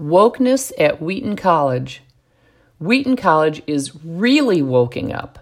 Wokeness at Wheaton College. Wheaton College is really woking up.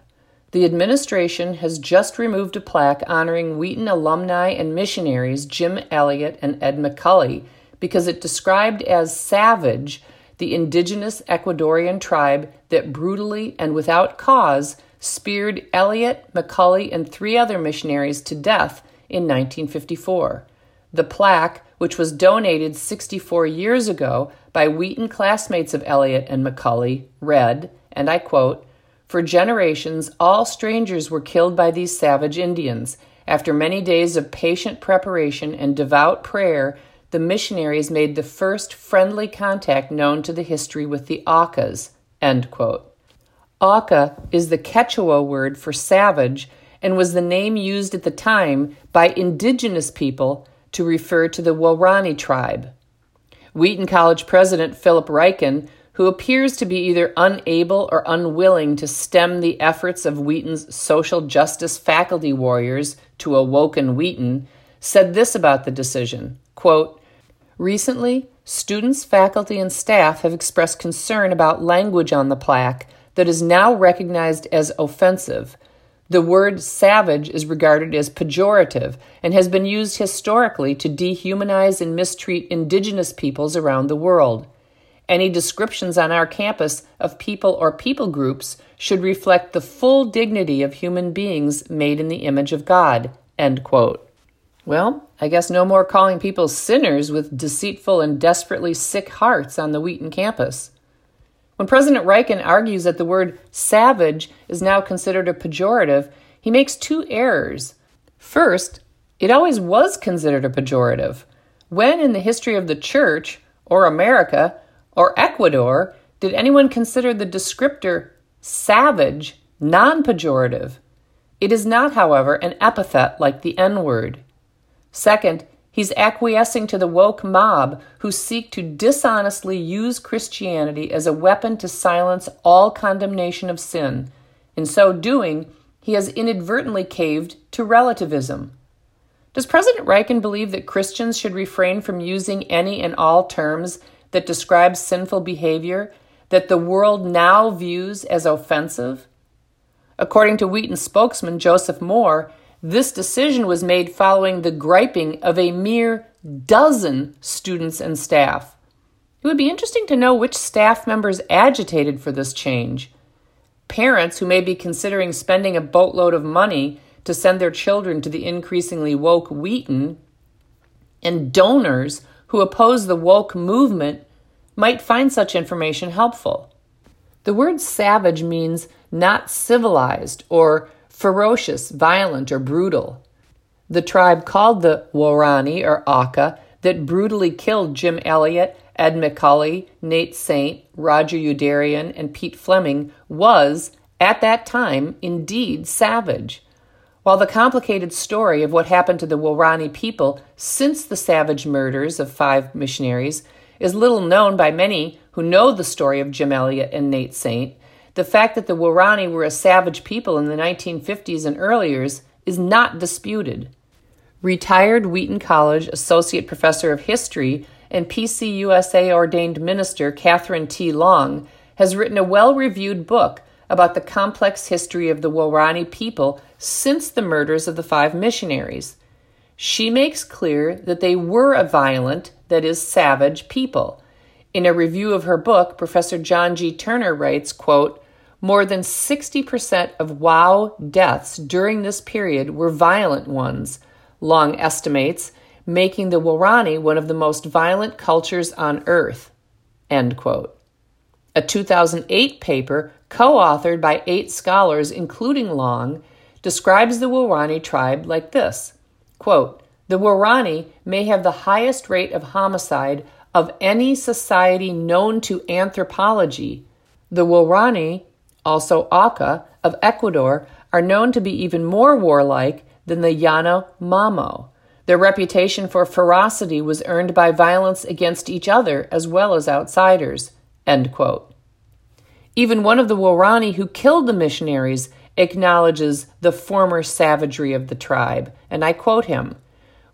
The administration has just removed a plaque honoring Wheaton alumni and missionaries Jim Elliot and Ed McCully because it described as savage the indigenous Ecuadorian tribe that brutally and without cause speared Elliot, McCully, and three other missionaries to death in 1954. The plaque, which was donated 64 years ago by Wheaton classmates of Elliot and McCully, read, and I quote, For generations, all strangers were killed by these savage Indians. After many days of patient preparation and devout prayer, the missionaries made the first friendly contact known to the history with the Aucas. End quote. Auca is the Quechua word for savage and was the name used at the time by indigenous people to refer to the Waorani tribe. Wheaton College president Philip Ryken, who appears to be either unable or unwilling to stem the efforts of Wheaton's social justice faculty warriors to awoken Wheaton, said this about the decision quote, Recently, students, faculty, and staff have expressed concern about language on the plaque that is now recognized as offensive the word savage is regarded as pejorative and has been used historically to dehumanize and mistreat indigenous peoples around the world. Any descriptions on our campus of people or people groups should reflect the full dignity of human beings made in the image of God. End quote. Well, I guess no more calling people sinners with deceitful and desperately sick hearts on the Wheaton campus. When President Ryken argues that the word savage is now considered a pejorative, he makes two errors. First, it always was considered a pejorative. When in the history of the church, or America, or Ecuador, did anyone consider the descriptor savage non pejorative? It is not, however, an epithet like the N word. Second, He's acquiescing to the woke mob who seek to dishonestly use Christianity as a weapon to silence all condemnation of sin. In so doing, he has inadvertently caved to relativism. Does President Ryken believe that Christians should refrain from using any and all terms that describe sinful behavior that the world now views as offensive? According to Wheaton spokesman Joseph Moore, this decision was made following the griping of a mere dozen students and staff. It would be interesting to know which staff members agitated for this change. Parents who may be considering spending a boatload of money to send their children to the increasingly woke Wheaton, and donors who oppose the woke movement might find such information helpful. The word savage means not civilized or ferocious, violent, or brutal. The tribe called the Waorani or Auca that brutally killed Jim Elliot, Ed McCully, Nate Saint, Roger Youderian, and Pete Fleming was, at that time, indeed savage. While the complicated story of what happened to the Waorani people since the savage murders of five missionaries is little known by many who know the story of Jim Elliot and Nate Saint, the fact that the Waorani were a savage people in the 1950s and earlier is not disputed. Retired Wheaton College Associate Professor of History and PCUSA ordained minister Kathryn T. Long has written a well reviewed book about the complex history of the Waorani people since the murders of the five missionaries. She makes clear that they were a violent, that is, savage people. In a review of her book, Professor John G. Turner writes, quote, more than 60% of WOW deaths during this period were violent ones, Long estimates, making the Waorani one of the most violent cultures on earth. End quote. A 2008 paper, co authored by eight scholars, including Long, describes the Waorani tribe like this quote, The Waorani may have the highest rate of homicide of any society known to anthropology. The Waorani also Auca of Ecuador, are known to be even more warlike than the Llano Mamo. Their reputation for ferocity was earned by violence against each other as well as outsiders. Even one of the Waorani who killed the missionaries acknowledges the former savagery of the tribe, and I quote him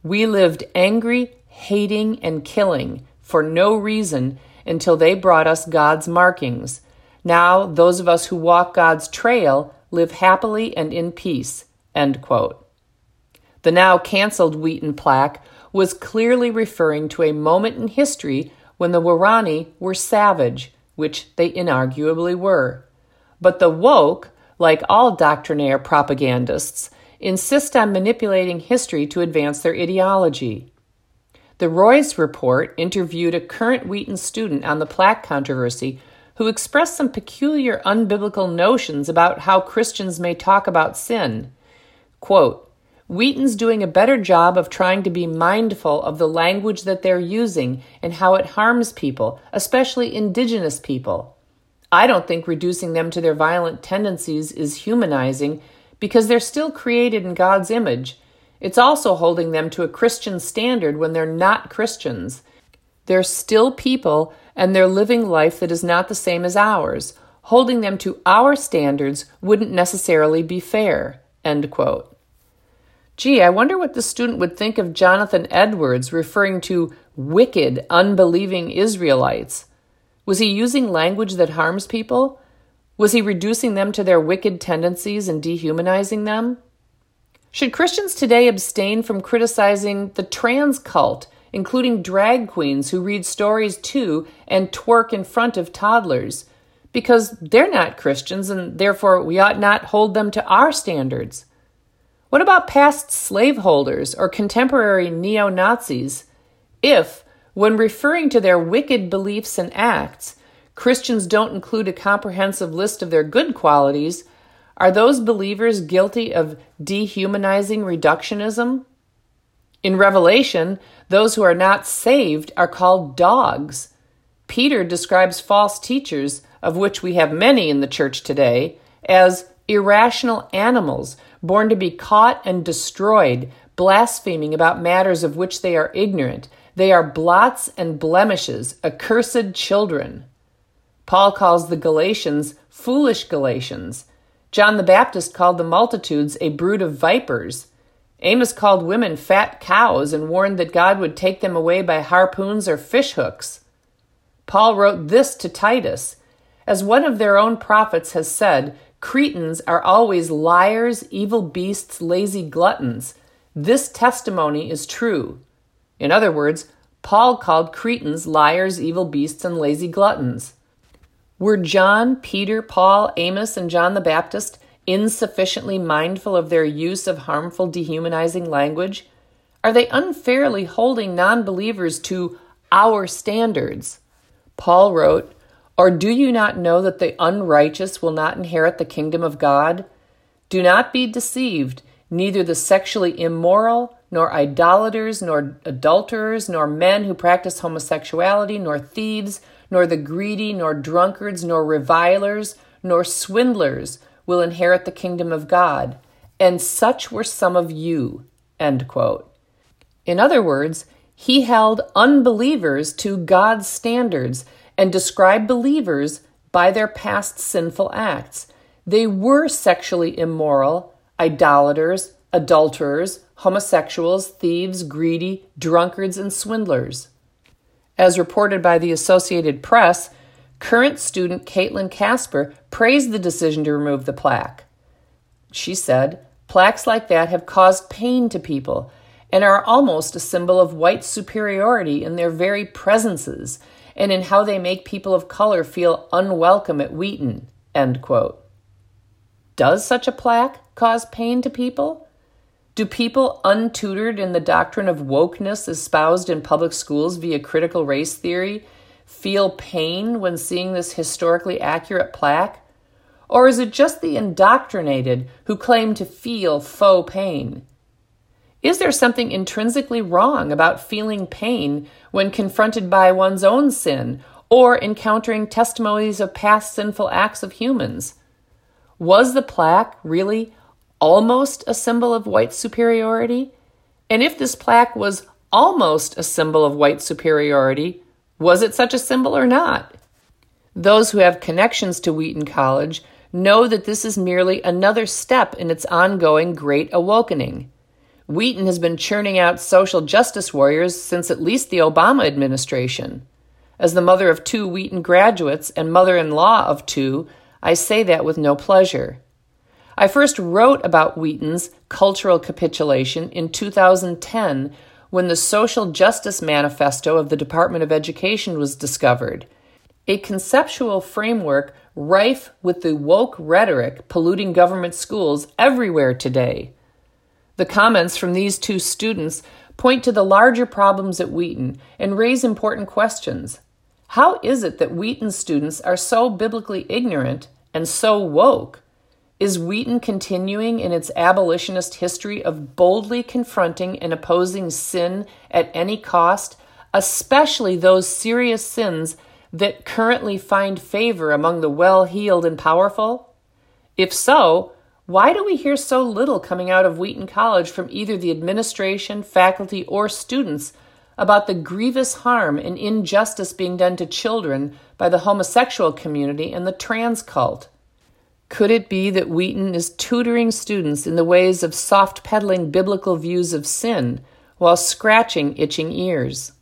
We lived angry, hating, and killing for no reason until they brought us God's markings. Now, those of us who walk God's trail live happily and in peace. End quote. The now canceled Wheaton plaque was clearly referring to a moment in history when the Waorani were savage, which they inarguably were. But the woke, like all doctrinaire propagandists, insist on manipulating history to advance their ideology. The Roys report interviewed a current Wheaton student on the plaque controversy who expressed some peculiar unbiblical notions about how Christians may talk about sin. Quote, Wheaton's doing a better job of trying to be mindful of the language that they're using and how it harms people, especially indigenous people. I don't think reducing them to their violent tendencies is humanizing because they're still created in God's image. It's also holding them to a Christian standard when they're not Christians. They're still people and they're living life that is not the same as ours. Holding them to our standards wouldn't necessarily be fair. End quote. Gee, I wonder what the student would think of Jonathan Edwards referring to wicked, unbelieving Israelites. Was he using language that harms people? Was he reducing them to their wicked tendencies and dehumanizing them? Should Christians today abstain from criticizing the trans cult including drag queens who read stories to and twerk in front of toddlers, because they're not Christians and therefore we ought not hold them to our standards. What about past slaveholders or contemporary neo Nazis? If, when referring to their wicked beliefs and acts, Christians don't include a comprehensive list of their good qualities, are those believers guilty of dehumanizing reductionism? In Revelation, those who are not saved are called dogs. Peter describes false teachers, of which we have many in the church today, as irrational animals born to be caught and destroyed, blaspheming about matters of which they are ignorant. They are blots and blemishes, accursed children. Paul calls the Galatians foolish Galatians. John the Baptist called the multitudes a brood of vipers. Amos called women fat cows and warned that God would take them away by harpoons or fish hooks. Paul wrote this to Titus As one of their own prophets has said, Cretans are always liars, evil beasts, lazy gluttons. This testimony is true. In other words, Paul called Cretans liars, evil beasts, and lazy gluttons. Were John, Peter, Paul, Amos, and John the Baptist insufficiently mindful of their use of harmful, dehumanizing language? Are they unfairly holding non believers to our standards? Paul wrote, Or do you not know that the unrighteous will not inherit the kingdom of God? Do not be deceived. Neither the sexually immoral, nor idolaters, nor adulterers, nor men who practice homosexuality, nor thieves, nor the greedy, nor drunkards, nor revilers, nor swindlers will inherit the kingdom of God, and such were some of you. End quote. In other words, he held unbelievers to God's standards and described believers by their past sinful acts. They were sexually immoral, idolaters, adulterers, homosexuals, thieves, greedy, drunkards, and swindlers. As reported by the Associated Press, Current student Caitlin Casper praised the decision to remove the plaque. She said, Plaques like that have caused pain to people and are almost a symbol of white superiority in their very presences and in how they make people of color feel unwelcome at Wheaton. End quote. Does such a plaque cause pain to people? Do people untutored in the doctrine of wokeness espoused in public schools via critical race theory feel pain when seeing this historically accurate plaque? Or is it just the indoctrinated who claim to feel faux pain? Is there something intrinsically wrong about feeling pain when confronted by one's own sin or encountering testimonies of past sinful acts of humans? Was the plaque really almost a symbol of white superiority? And if this plaque was almost a symbol of white superiority, was it such a symbol or not? Those who have connections to Wheaton College know that this is merely another step in its ongoing Great Awakening. Wheaton has been churning out social justice warriors since at least the Obama administration. As the mother of two Wheaton graduates and mother in law of two, I say that with no pleasure. I first wrote about Wheaton's cultural capitulation in 2010 when the Social Justice Manifesto of the Department of Education was discovered, a conceptual framework rife with the woke rhetoric polluting government schools everywhere today. The comments from these two students point to the larger problems at Wheaton and raise important questions. How is it that Wheaton students are so biblically ignorant and so woke? Is Wheaton continuing in its abolitionist history of boldly confronting and opposing sin at any cost, especially those serious sins that currently find favor among the well heeled and powerful? If so, why do we hear so little coming out of Wheaton College from either the administration, faculty, or students about the grievous harm and injustice being done to children by the homosexual community and the trans cult? Could it be that Wheaton is tutoring students in the ways of soft peddling biblical views of sin while scratching itching ears?